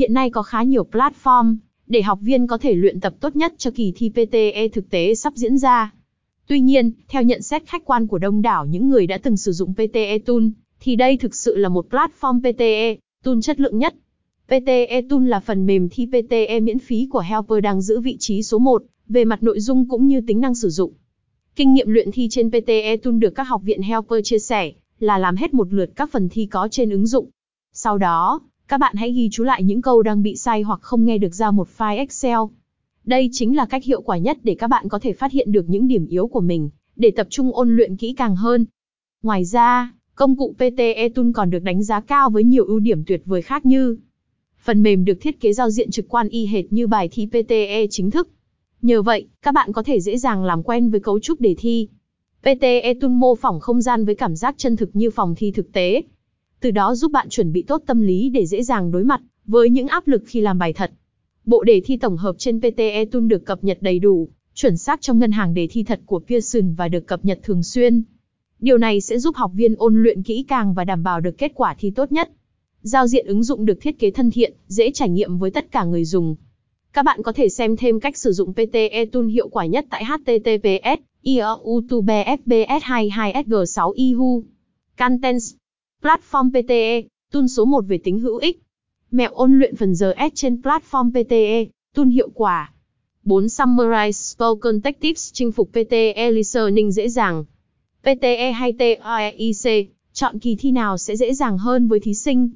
Hiện nay có khá nhiều platform để học viên có thể luyện tập tốt nhất cho kỳ thi PTE thực tế sắp diễn ra. Tuy nhiên, theo nhận xét khách quan của đông đảo những người đã từng sử dụng PTE Tool, thì đây thực sự là một platform PTE Tool chất lượng nhất. PTE Tool là phần mềm thi PTE miễn phí của Helper đang giữ vị trí số 1 về mặt nội dung cũng như tính năng sử dụng. Kinh nghiệm luyện thi trên PTE Tool được các học viện Helper chia sẻ là làm hết một lượt các phần thi có trên ứng dụng. Sau đó, các bạn hãy ghi chú lại những câu đang bị sai hoặc không nghe được ra một file Excel. Đây chính là cách hiệu quả nhất để các bạn có thể phát hiện được những điểm yếu của mình, để tập trung ôn luyện kỹ càng hơn. Ngoài ra, công cụ PTE Tool còn được đánh giá cao với nhiều ưu điểm tuyệt vời khác như Phần mềm được thiết kế giao diện trực quan y hệt như bài thi PTE chính thức. Nhờ vậy, các bạn có thể dễ dàng làm quen với cấu trúc đề thi. PTE Tool mô phỏng không gian với cảm giác chân thực như phòng thi thực tế. Từ đó giúp bạn chuẩn bị tốt tâm lý để dễ dàng đối mặt với những áp lực khi làm bài thật. Bộ đề thi tổng hợp trên PTE Tool được cập nhật đầy đủ, chuẩn xác trong ngân hàng đề thi thật của Pearson và được cập nhật thường xuyên. Điều này sẽ giúp học viên ôn luyện kỹ càng và đảm bảo được kết quả thi tốt nhất. Giao diện ứng dụng được thiết kế thân thiện, dễ trải nghiệm với tất cả người dùng. Các bạn có thể xem thêm cách sử dụng PTE Tool hiệu quả nhất tại https iautubefbs 22 sg 6 ihu Contents Platform PTE, tool số 1 về tính hữu ích. Mẹo ôn luyện phần giờ S trên platform PTE, tool hiệu quả. 4. Summarize Spoken Tech Tips chinh phục PTE Listening dễ dàng. PTE hay TOEIC, chọn kỳ thi nào sẽ dễ dàng hơn với thí sinh?